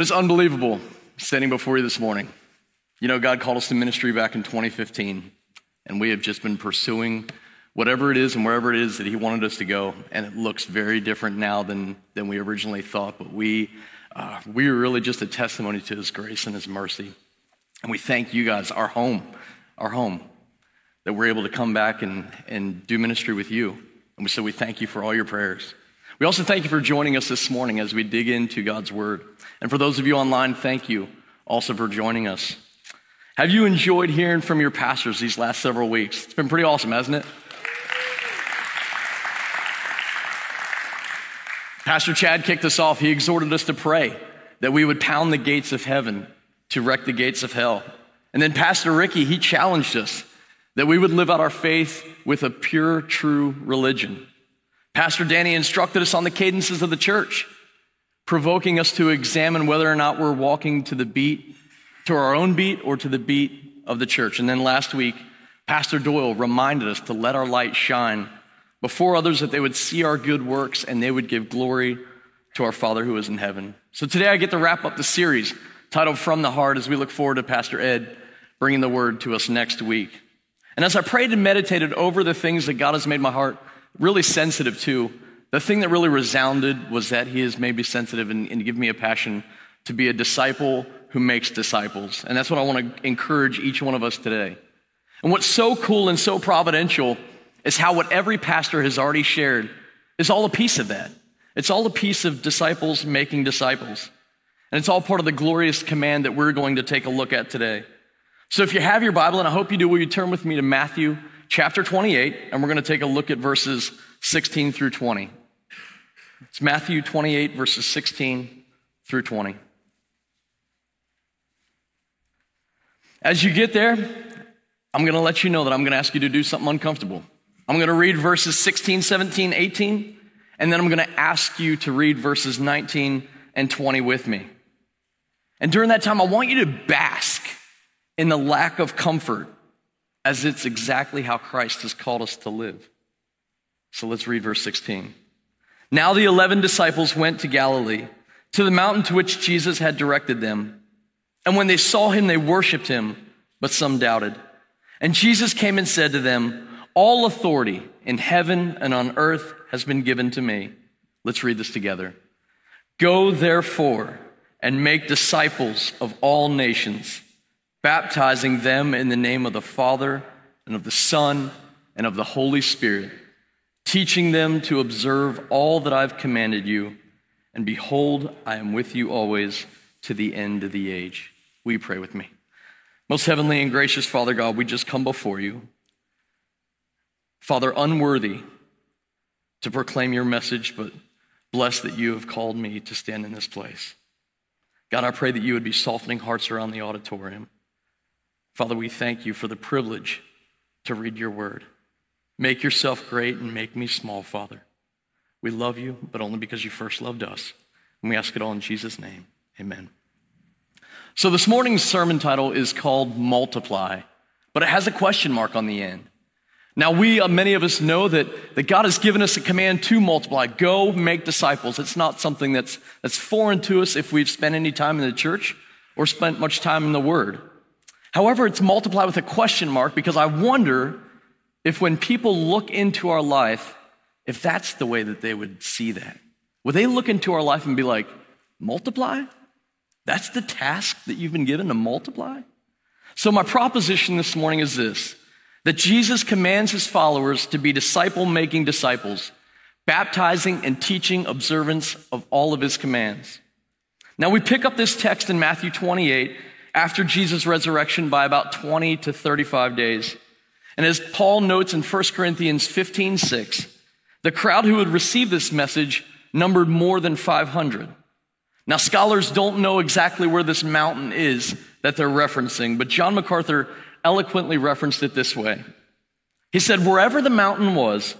It's unbelievable standing before you this morning. You know, God called us to ministry back in 2015, and we have just been pursuing whatever it is and wherever it is that He wanted us to go. And it looks very different now than, than we originally thought, but we, uh, we are really just a testimony to His grace and His mercy. And we thank you guys, our home, our home, that we're able to come back and, and do ministry with you. And so we thank you for all your prayers. We also thank you for joining us this morning as we dig into God's Word. And for those of you online, thank you also for joining us. Have you enjoyed hearing from your pastors these last several weeks? It's been pretty awesome, hasn't it? Pastor Chad kicked us off. He exhorted us to pray that we would pound the gates of heaven to wreck the gates of hell. And then Pastor Ricky, he challenged us that we would live out our faith with a pure, true religion. Pastor Danny instructed us on the cadences of the church, provoking us to examine whether or not we're walking to the beat, to our own beat, or to the beat of the church. And then last week, Pastor Doyle reminded us to let our light shine before others that they would see our good works and they would give glory to our Father who is in heaven. So today I get to wrap up the series titled From the Heart as we look forward to Pastor Ed bringing the word to us next week. And as I prayed and meditated over the things that God has made my heart really sensitive to. The thing that really resounded was that he made me sensitive and, and given me a passion to be a disciple who makes disciples. And that's what I want to encourage each one of us today. And what's so cool and so providential is how what every pastor has already shared is all a piece of that. It's all a piece of disciples making disciples. And it's all part of the glorious command that we're going to take a look at today. So if you have your Bible, and I hope you do, will you turn with me to Matthew chapter 28, and we're going to take a look at verses 16 through 20. It's Matthew 28, verses 16 through 20. As you get there, I'm going to let you know that I'm going to ask you to do something uncomfortable. I'm going to read verses 16, 17, 18, and then I'm going to ask you to read verses 19 and 20 with me. And during that time, I want you to bask in the lack of comfort as it's exactly how Christ has called us to live. So let's read verse 16. Now the 11 disciples went to Galilee, to the mountain to which Jesus had directed them. And when they saw him, they worshiped him, but some doubted. And Jesus came and said to them, All authority in heaven and on earth has been given to me. Let's read this together. Go therefore and make disciples of all nations baptizing them in the name of the Father and of the Son and of the Holy Spirit, teaching them to observe all that I've commanded you. And behold, I am with you always to the end of the age. Will you pray with me? Most heavenly and gracious Father God, we just come before you. Father, unworthy to proclaim your message, but blessed that you have called me to stand in this place. God, I pray that you would be softening hearts around the auditorium. Father, we thank you for the privilege to read your word. Make yourself great and make me small, Father. We love you, but only because you first loved us. And we ask it all in Jesus' name. Amen. So this morning's sermon title is called Multiply, but it has a question mark on the end. Now, we, uh, many of us know that, that God has given us a command to multiply. Go make disciples. It's not something that's, that's foreign to us if we've spent any time in the church or spent much time in the Word. However, it's multiplied with a question mark because I wonder if when people look into our life, if that's the way that they would see that. Would they look into our life and be like, multiply? That's the task that you've been given to multiply? So, my proposition this morning is this that Jesus commands his followers to be disciple making disciples, baptizing and teaching observance of all of his commands. Now, we pick up this text in Matthew 28 after Jesus' resurrection by about 20 to 35 days. And as Paul notes in 1 Corinthians 15 6, the crowd who would receive this message numbered more than 500. Now, scholars don't know exactly where this mountain is that they're referencing, but John MacArthur eloquently referenced it this way. He said, Wherever the mountain was,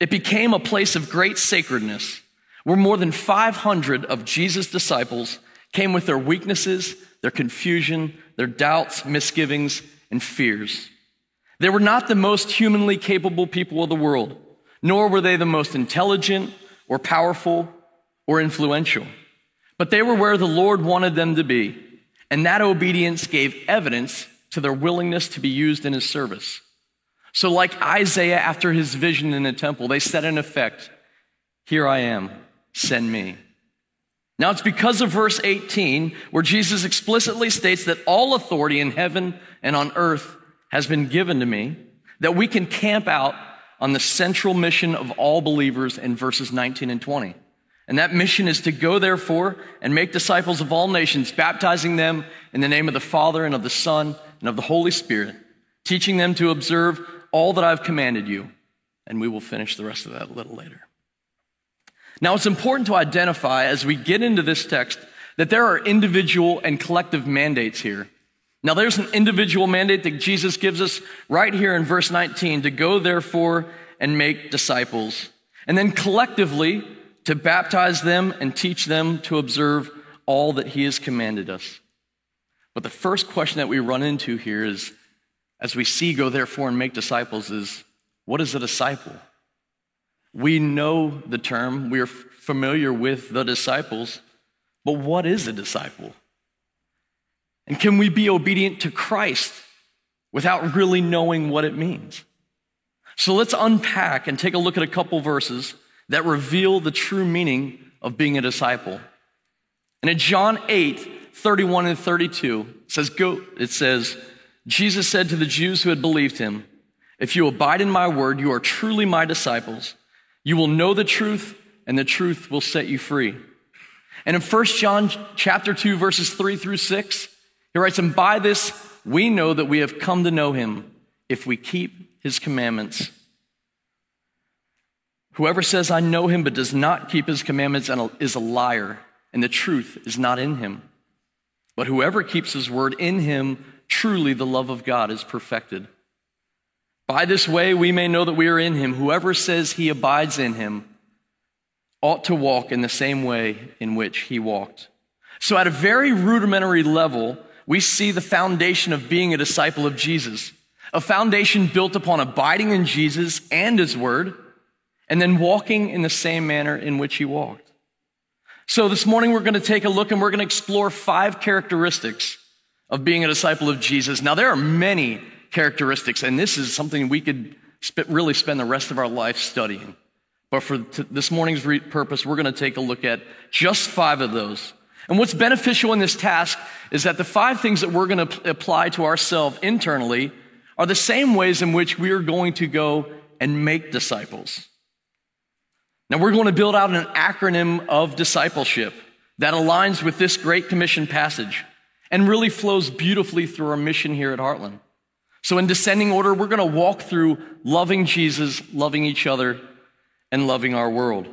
it became a place of great sacredness, where more than 500 of Jesus' disciples came with their weaknesses their confusion, their doubts, misgivings, and fears. They were not the most humanly capable people of the world, nor were they the most intelligent or powerful or influential. But they were where the Lord wanted them to be, and that obedience gave evidence to their willingness to be used in his service. So, like Isaiah after his vision in the temple, they said in effect, Here I am, send me. Now, it's because of verse 18 where Jesus explicitly states that all authority in heaven and on earth has been given to me that we can camp out on the central mission of all believers in verses 19 and 20. And that mission is to go, therefore, and make disciples of all nations, baptizing them in the name of the Father and of the Son and of the Holy Spirit, teaching them to observe all that I've commanded you. And we will finish the rest of that a little later. Now, it's important to identify as we get into this text that there are individual and collective mandates here. Now, there's an individual mandate that Jesus gives us right here in verse 19 to go, therefore, and make disciples. And then collectively, to baptize them and teach them to observe all that he has commanded us. But the first question that we run into here is, as we see go, therefore, and make disciples, is what is a disciple? We know the term, we are familiar with the disciples, but what is a disciple? And can we be obedient to Christ without really knowing what it means? So let's unpack and take a look at a couple verses that reveal the true meaning of being a disciple. And in John 8, 31 and 32, it says, Go, it says, Jesus said to the Jews who had believed him, If you abide in my word, you are truly my disciples. You will know the truth, and the truth will set you free. And in 1 John chapter 2, verses 3 through 6, he writes, And by this we know that we have come to know him if we keep his commandments. Whoever says, I know him, but does not keep his commandments is a liar, and the truth is not in him. But whoever keeps his word in him, truly the love of God is perfected. By this way we may know that we are in him. Whoever says he abides in him ought to walk in the same way in which he walked. So, at a very rudimentary level, we see the foundation of being a disciple of Jesus, a foundation built upon abiding in Jesus and his word, and then walking in the same manner in which he walked. So, this morning we're going to take a look and we're going to explore five characteristics of being a disciple of Jesus. Now, there are many characteristics. And this is something we could really spend the rest of our life studying. But for this morning's purpose, we're going to take a look at just five of those. And what's beneficial in this task is that the five things that we're going to apply to ourselves internally are the same ways in which we are going to go and make disciples. Now, we're going to build out an acronym of discipleship that aligns with this Great Commission passage and really flows beautifully through our mission here at Heartland. So, in descending order, we're going to walk through loving Jesus, loving each other, and loving our world.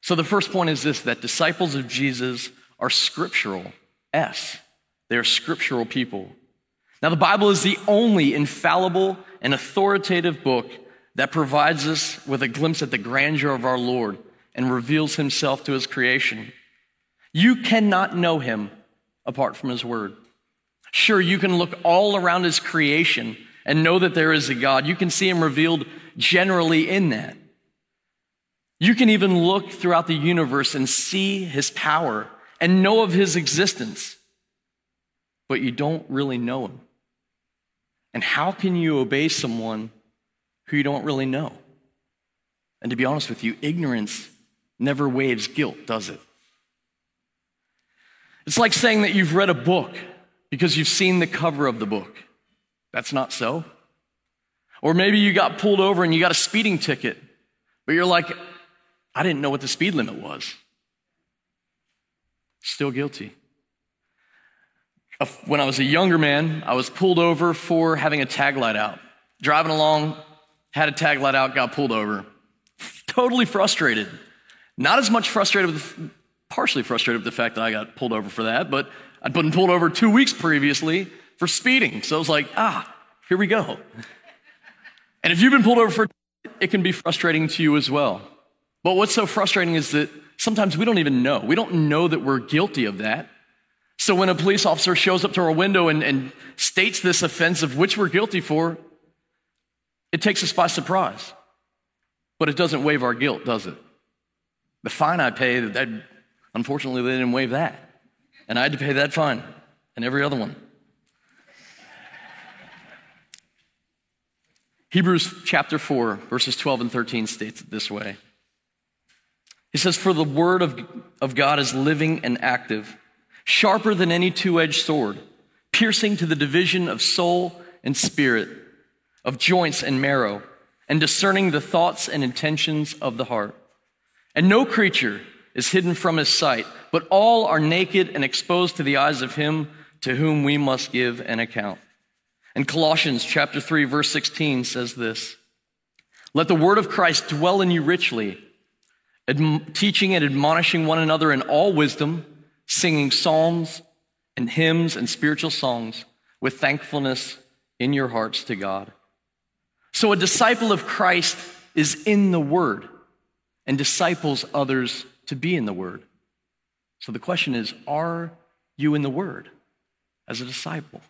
So, the first point is this that disciples of Jesus are scriptural. S. They are scriptural people. Now, the Bible is the only infallible and authoritative book that provides us with a glimpse at the grandeur of our Lord and reveals himself to his creation. You cannot know him apart from his word. Sure, you can look all around his creation and know that there is a God. You can see him revealed generally in that. You can even look throughout the universe and see his power and know of his existence, but you don't really know him. And how can you obey someone who you don't really know? And to be honest with you, ignorance never waives guilt, does it? It's like saying that you've read a book because you've seen the cover of the book. That's not so. Or maybe you got pulled over and you got a speeding ticket, but you're like, I didn't know what the speed limit was. Still guilty. When I was a younger man, I was pulled over for having a tag light out. Driving along, had a tag light out, got pulled over. Totally frustrated. Not as much frustrated with, partially frustrated with the fact that I got pulled over for that, but I'd been pulled over two weeks previously for speeding. So I was like, ah, here we go. And if you've been pulled over for, it can be frustrating to you as well. But what's so frustrating is that sometimes we don't even know. We don't know that we're guilty of that. So when a police officer shows up to our window and, and states this offense of which we're guilty for, it takes us by surprise. But it doesn't waive our guilt, does it? The fine I pay, that Unfortunately, they didn't waive that. And I had to pay that fine and every other one. Hebrews chapter 4, verses 12 and 13 states it this way. He says, For the word of, of God is living and active, sharper than any two edged sword, piercing to the division of soul and spirit, of joints and marrow, and discerning the thoughts and intentions of the heart. And no creature is hidden from his sight, but all are naked and exposed to the eyes of him to whom we must give an account. And Colossians chapter 3 verse 16 says this. Let the word of Christ dwell in you richly, teaching and admonishing one another in all wisdom, singing psalms and hymns and spiritual songs with thankfulness in your hearts to God. So a disciple of Christ is in the word and disciples others to be in the word. So the question is, are you in the word as a disciple?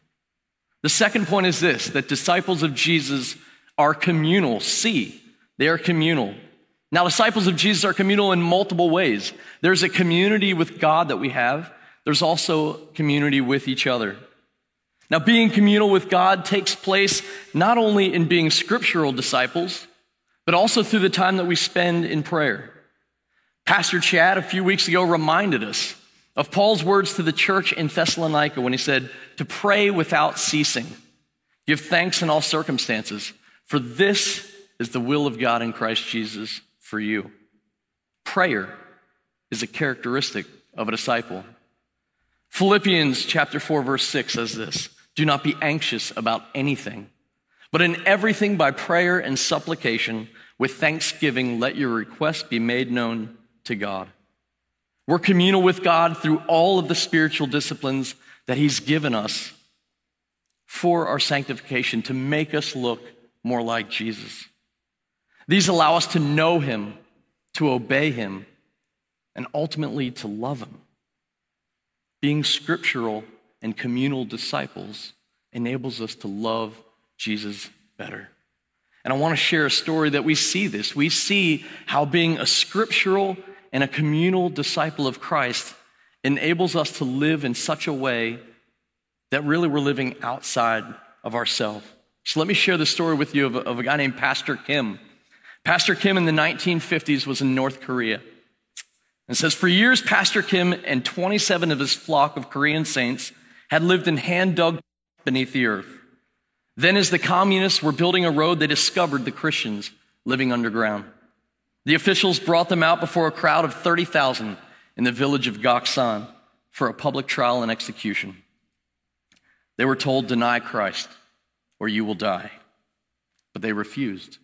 The second point is this that disciples of Jesus are communal. C, they are communal. Now, disciples of Jesus are communal in multiple ways. There's a community with God that we have, there's also community with each other. Now, being communal with God takes place not only in being scriptural disciples, but also through the time that we spend in prayer. Pastor Chad, a few weeks ago, reminded us of Paul's words to the church in Thessalonica when he said, To pray without ceasing, give thanks in all circumstances, for this is the will of God in Christ Jesus for you. Prayer is a characteristic of a disciple. Philippians chapter 4 verse 6 says this, do not be anxious about anything, but in everything by prayer and supplication with thanksgiving let your requests be made known to God. We're communal with God through all of the spiritual disciplines that He's given us for our sanctification to make us look more like Jesus. These allow us to know Him, to obey Him, and ultimately to love Him. Being scriptural and communal disciples enables us to love Jesus better. And I want to share a story that we see this. We see how being a scriptural and a communal disciple of Christ enables us to live in such a way that really we're living outside of ourselves. So let me share the story with you of a, of a guy named Pastor Kim. Pastor Kim in the 1950s was in North Korea. And says, for years, Pastor Kim and 27 of his flock of Korean saints had lived in hand dug beneath the earth. Then, as the communists were building a road, they discovered the Christians living underground. The officials brought them out before a crowd of 30,000 in the village of Gaksan for a public trial and execution. They were told, Deny Christ, or you will die. But they refused.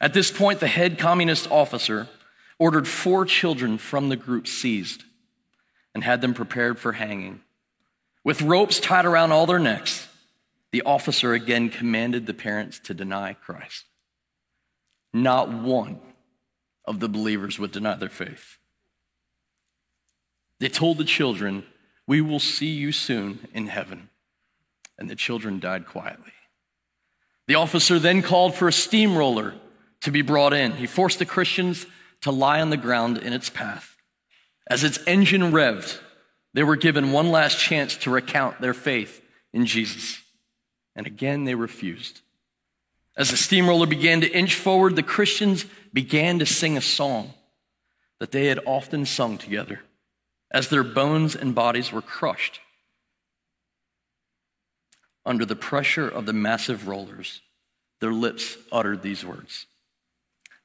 At this point, the head communist officer ordered four children from the group seized and had them prepared for hanging. With ropes tied around all their necks, the officer again commanded the parents to deny Christ. Not one of the believers would deny their faith. They told the children, We will see you soon in heaven. And the children died quietly. The officer then called for a steamroller to be brought in. He forced the Christians to lie on the ground in its path. As its engine revved, they were given one last chance to recount their faith in Jesus. And again, they refused. As the steamroller began to inch forward, the Christians began to sing a song that they had often sung together as their bones and bodies were crushed under the pressure of the massive rollers. Their lips uttered these words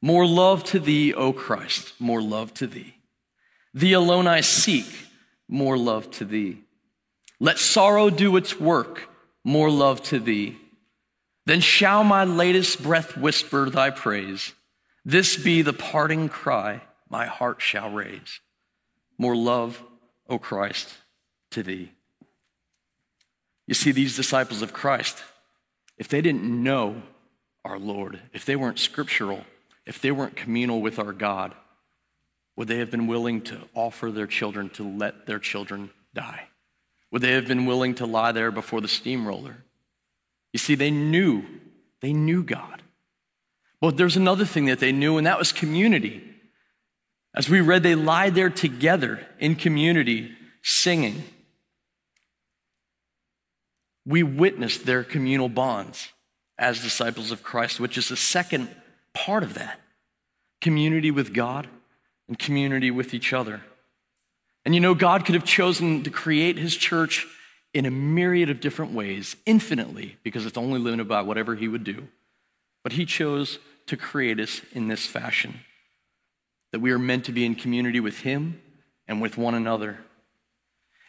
More love to thee, O Christ, more love to thee. Thee alone I seek, more love to thee. Let sorrow do its work, more love to thee. Then shall my latest breath whisper thy praise. This be the parting cry my heart shall raise. More love, O Christ, to thee. You see, these disciples of Christ, if they didn't know our Lord, if they weren't scriptural, if they weren't communal with our God, would they have been willing to offer their children to let their children die? Would they have been willing to lie there before the steamroller? You see, they knew, they knew God. But there's another thing that they knew, and that was community. As we read, they lie there together in community, singing. We witnessed their communal bonds as disciples of Christ, which is the second part of that community with God and community with each other. And you know, God could have chosen to create his church in a myriad of different ways, infinitely, because it's only limited by whatever he would do. But he chose to create us in this fashion that we are meant to be in community with him and with one another.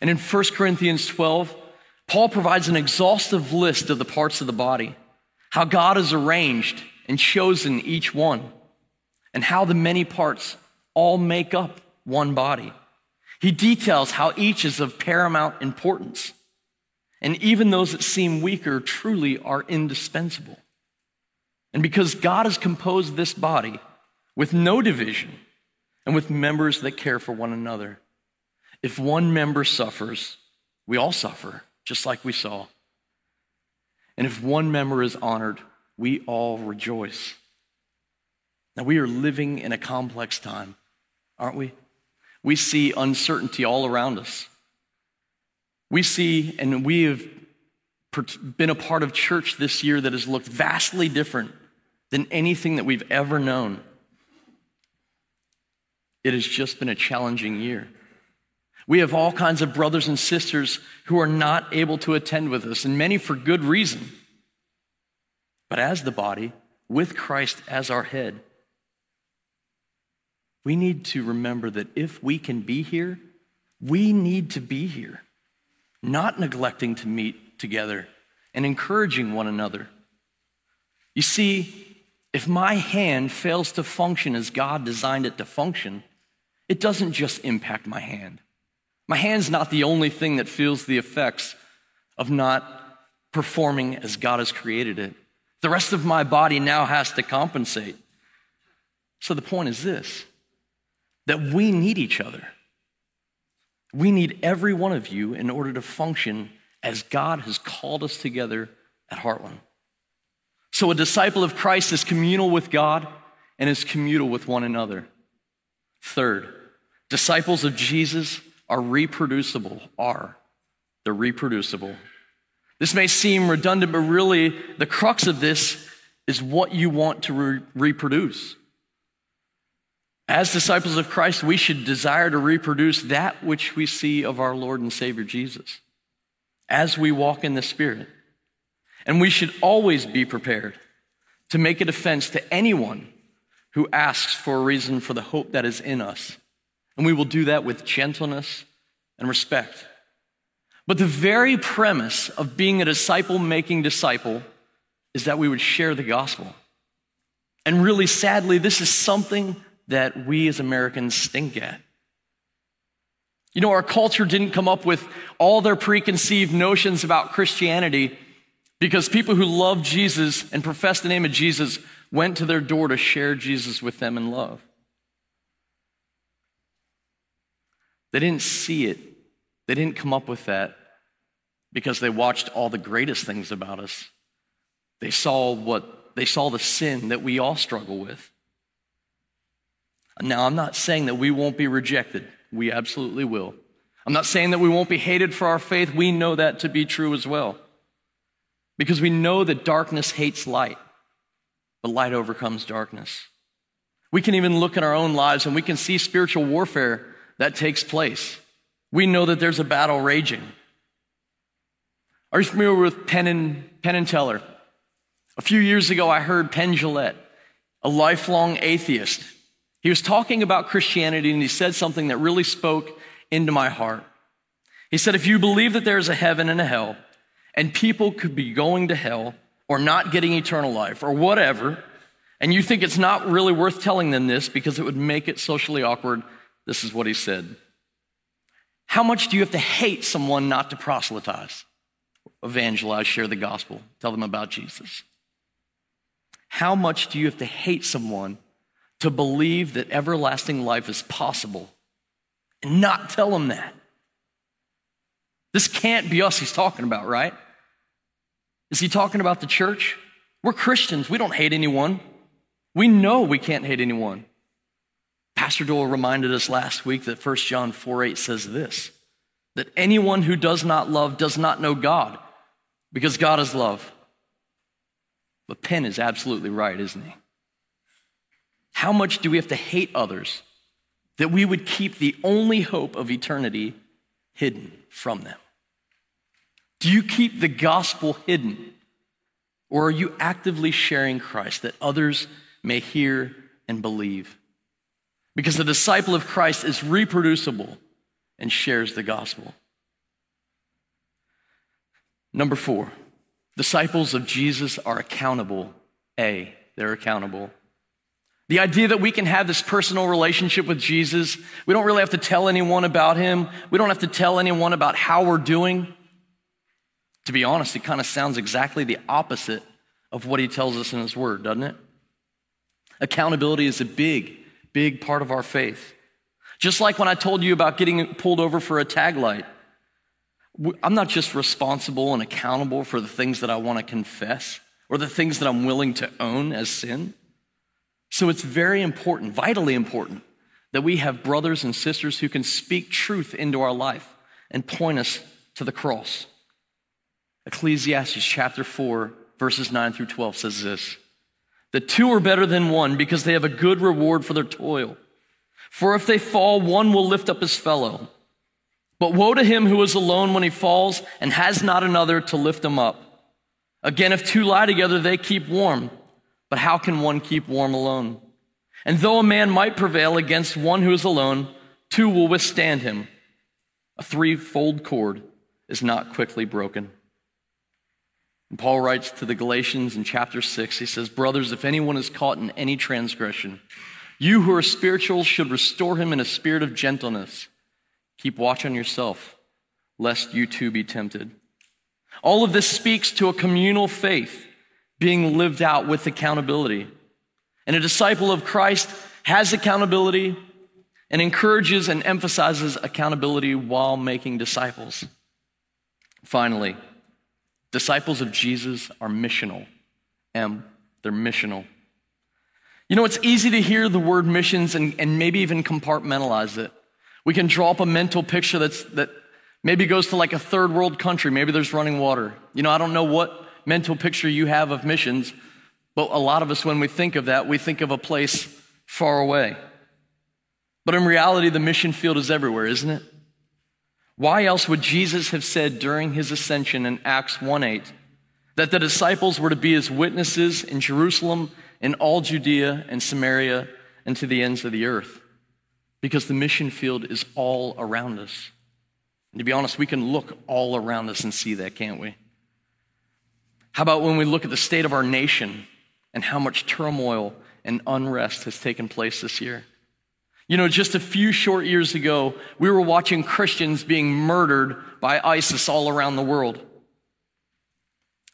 And in 1 Corinthians 12, Paul provides an exhaustive list of the parts of the body, how God has arranged and chosen each one, and how the many parts all make up one body. He details how each is of paramount importance. And even those that seem weaker truly are indispensable. And because God has composed this body with no division and with members that care for one another, if one member suffers, we all suffer, just like we saw. And if one member is honored, we all rejoice. Now, we are living in a complex time, aren't we? We see uncertainty all around us. We see, and we have been a part of church this year that has looked vastly different than anything that we've ever known. It has just been a challenging year. We have all kinds of brothers and sisters who are not able to attend with us, and many for good reason. But as the body, with Christ as our head, we need to remember that if we can be here, we need to be here not neglecting to meet together and encouraging one another. You see, if my hand fails to function as God designed it to function, it doesn't just impact my hand. My hand's not the only thing that feels the effects of not performing as God has created it. The rest of my body now has to compensate. So the point is this that we need each other. We need every one of you in order to function as God has called us together at Heartland. So, a disciple of Christ is communal with God and is communal with one another. Third, disciples of Jesus are reproducible, R. They're reproducible. This may seem redundant, but really, the crux of this is what you want to re- reproduce. As disciples of Christ, we should desire to reproduce that which we see of our Lord and Savior Jesus as we walk in the Spirit. And we should always be prepared to make a defense to anyone who asks for a reason for the hope that is in us. And we will do that with gentleness and respect. But the very premise of being a disciple making disciple is that we would share the gospel. And really sadly, this is something that we as Americans stink at. You know, our culture didn't come up with all their preconceived notions about Christianity because people who love Jesus and profess the name of Jesus went to their door to share Jesus with them in love. They didn't see it, they didn't come up with that because they watched all the greatest things about us. They saw what they saw the sin that we all struggle with. Now, I'm not saying that we won't be rejected. We absolutely will. I'm not saying that we won't be hated for our faith. We know that to be true as well. Because we know that darkness hates light, but light overcomes darkness. We can even look in our own lives and we can see spiritual warfare that takes place. We know that there's a battle raging. Are you familiar with Penn and, Penn and Teller? A few years ago, I heard Penn Jillette, a lifelong atheist, he was talking about Christianity and he said something that really spoke into my heart. He said, If you believe that there's a heaven and a hell, and people could be going to hell or not getting eternal life or whatever, and you think it's not really worth telling them this because it would make it socially awkward, this is what he said. How much do you have to hate someone not to proselytize, evangelize, share the gospel, tell them about Jesus? How much do you have to hate someone to believe that everlasting life is possible and not tell them that. This can't be us he's talking about, right? Is he talking about the church? We're Christians. We don't hate anyone. We know we can't hate anyone. Pastor Doyle reminded us last week that 1 John 4 8 says this that anyone who does not love does not know God, because God is love. But Penn is absolutely right, isn't he? How much do we have to hate others that we would keep the only hope of eternity hidden from them? Do you keep the gospel hidden? Or are you actively sharing Christ that others may hear and believe? Because the disciple of Christ is reproducible and shares the gospel. Number four, disciples of Jesus are accountable. A, they're accountable. The idea that we can have this personal relationship with Jesus, we don't really have to tell anyone about him. We don't have to tell anyone about how we're doing. To be honest, it kind of sounds exactly the opposite of what he tells us in his word, doesn't it? Accountability is a big, big part of our faith. Just like when I told you about getting pulled over for a tag light. I'm not just responsible and accountable for the things that I want to confess or the things that I'm willing to own as sin. So it's very important, vitally important, that we have brothers and sisters who can speak truth into our life and point us to the cross. Ecclesiastes chapter 4, verses 9 through 12 says this The two are better than one because they have a good reward for their toil. For if they fall, one will lift up his fellow. But woe to him who is alone when he falls and has not another to lift him up. Again, if two lie together, they keep warm. But how can one keep warm alone? And though a man might prevail against one who is alone, two will withstand him. A threefold cord is not quickly broken. And Paul writes to the Galatians in chapter 6, he says, Brothers, if anyone is caught in any transgression, you who are spiritual should restore him in a spirit of gentleness. Keep watch on yourself, lest you too be tempted. All of this speaks to a communal faith being lived out with accountability. And a disciple of Christ has accountability and encourages and emphasizes accountability while making disciples. Finally, disciples of Jesus are missional. M, they're missional. You know, it's easy to hear the word missions and, and maybe even compartmentalize it. We can draw up a mental picture that's, that maybe goes to like a third world country. Maybe there's running water. You know, I don't know what mental picture you have of missions, but a lot of us, when we think of that, we think of a place far away. But in reality, the mission field is everywhere, isn't it? Why else would Jesus have said during his ascension in Acts 1 8 that the disciples were to be his witnesses in Jerusalem, in all Judea and Samaria, and to the ends of the earth? Because the mission field is all around us. And to be honest, we can look all around us and see that, can't we? How about when we look at the state of our nation and how much turmoil and unrest has taken place this year? You know, just a few short years ago, we were watching Christians being murdered by ISIS all around the world.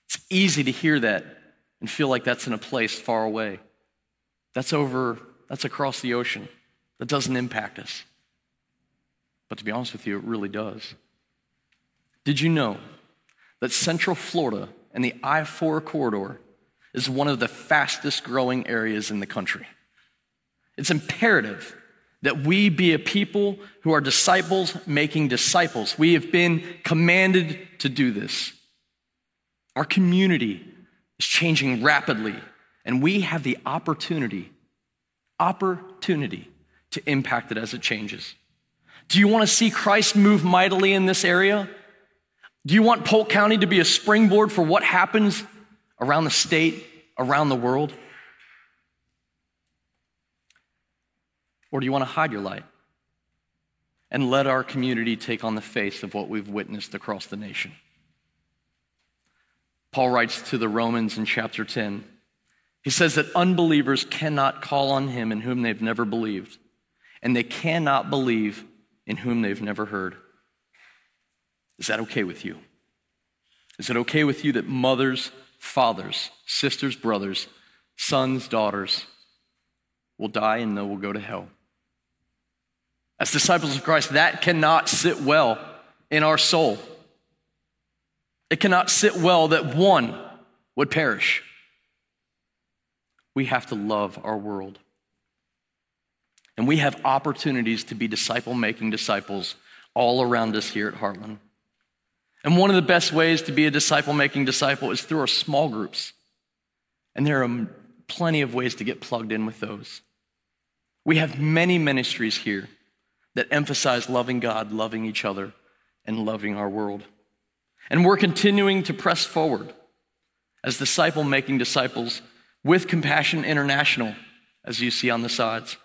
It's easy to hear that and feel like that's in a place far away. That's over, that's across the ocean. That doesn't impact us. But to be honest with you, it really does. Did you know that Central Florida and the I 4 corridor is one of the fastest growing areas in the country. It's imperative that we be a people who are disciples making disciples. We have been commanded to do this. Our community is changing rapidly, and we have the opportunity, opportunity to impact it as it changes. Do you want to see Christ move mightily in this area? Do you want Polk County to be a springboard for what happens around the state, around the world? Or do you want to hide your light and let our community take on the face of what we've witnessed across the nation? Paul writes to the Romans in chapter 10. He says that unbelievers cannot call on him in whom they've never believed, and they cannot believe in whom they've never heard. Is that okay with you? Is it okay with you that mothers, fathers, sisters, brothers, sons, daughters will die and they will go to hell? As disciples of Christ, that cannot sit well in our soul. It cannot sit well that one would perish. We have to love our world. And we have opportunities to be disciple making disciples all around us here at Heartland. And one of the best ways to be a disciple making disciple is through our small groups. And there are plenty of ways to get plugged in with those. We have many ministries here that emphasize loving God, loving each other, and loving our world. And we're continuing to press forward as disciple making disciples with Compassion International, as you see on the sides.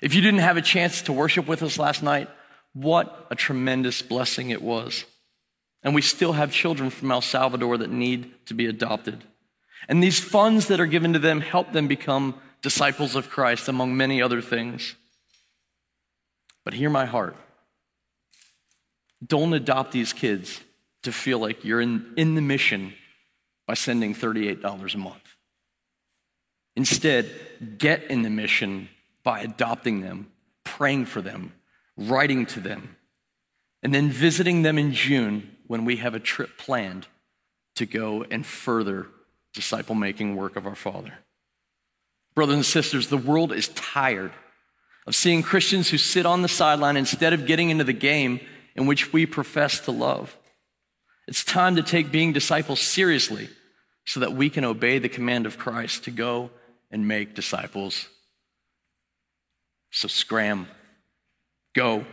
If you didn't have a chance to worship with us last night, what a tremendous blessing it was. And we still have children from El Salvador that need to be adopted. And these funds that are given to them help them become disciples of Christ, among many other things. But hear my heart. Don't adopt these kids to feel like you're in, in the mission by sending $38 a month. Instead, get in the mission by adopting them, praying for them, writing to them, and then visiting them in June when we have a trip planned to go and further disciple making work of our Father. Brothers and sisters, the world is tired of seeing Christians who sit on the sideline instead of getting into the game in which we profess to love. It's time to take being disciples seriously so that we can obey the command of Christ to go and make disciples. So scram, go,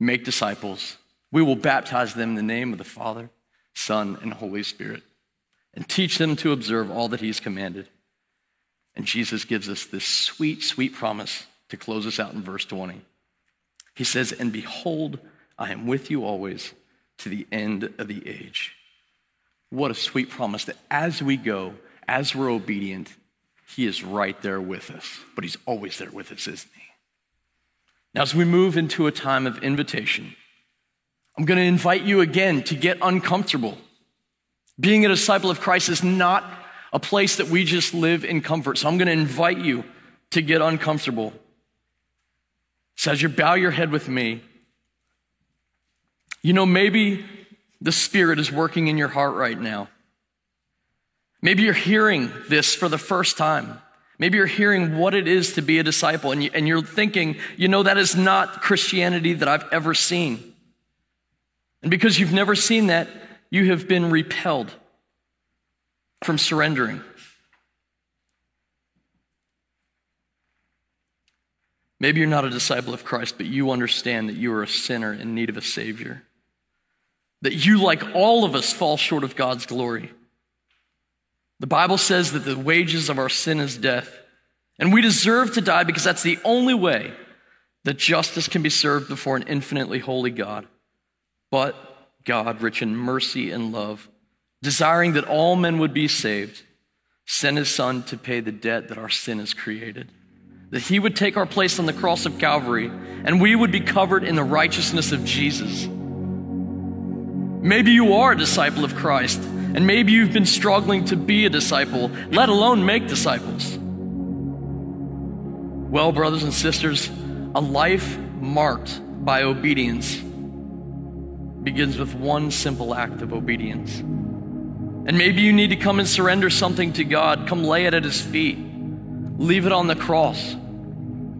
make disciples. We will baptize them in the name of the Father, Son, and Holy Spirit and teach them to observe all that He's commanded. And Jesus gives us this sweet, sweet promise to close us out in verse 20. He says, And behold, I am with you always to the end of the age. What a sweet promise that as we go, as we're obedient, He is right there with us. But He's always there with us, isn't He? Now, as we move into a time of invitation, I'm going to invite you again to get uncomfortable. Being a disciple of Christ is not a place that we just live in comfort. So I'm going to invite you to get uncomfortable. So as you bow your head with me, you know, maybe the Spirit is working in your heart right now. Maybe you're hearing this for the first time. Maybe you're hearing what it is to be a disciple, and, you, are thinking, you know, that is not Christianity that I've ever seen. And because you've never seen that, you have been repelled from surrendering. Maybe you're not a disciple of Christ, but you understand that you are a sinner in need of a Savior. That you, like all of us, fall short of God's glory. The Bible says that the wages of our sin is death, and we deserve to die because that's the only way that justice can be served before an infinitely holy God. But God, rich in mercy and love, desiring that all men would be saved, sent his son to pay the debt that our sin has created. That he would take our place on the cross of Calvary and we would be covered in the righteousness of Jesus. Maybe you are a disciple of Christ, and maybe you've been struggling to be a disciple, let alone make disciples. Well, brothers and sisters, a life marked by obedience begins with one simple act of obedience. And maybe you need to come and surrender something to God. Come lay it at His feet. Leave it on the cross.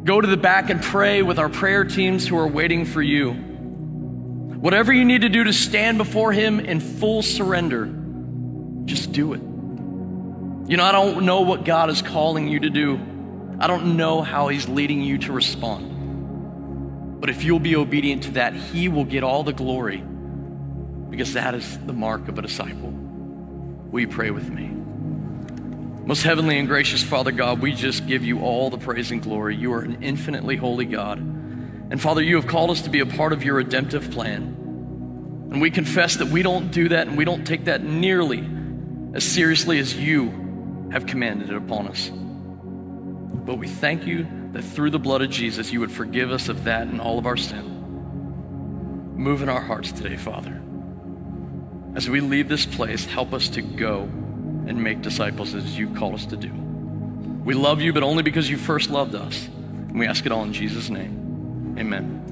Go to the back and pray with our prayer teams who are waiting for you. Whatever you need to do to stand before Him in full surrender, just do it. You know, I don't know what God is calling you to do, I don't know how He's leading you to respond. But if you'll be obedient to that, He will get all the glory because that is the mark of a disciple. Will you pray with me? Most heavenly and gracious Father God, we just give you all the praise and glory. You are an infinitely holy God. And Father, you have called us to be a part of your redemptive plan. And we confess that we don't do that and we don't take that nearly as seriously as you have commanded it upon us. But we thank you that through the blood of Jesus, you would forgive us of that and all of our sin. Move in our hearts today, Father. As we leave this place, help us to go and make disciples as you called us to do. We love you, but only because you first loved us. And we ask it all in Jesus' name. Amen.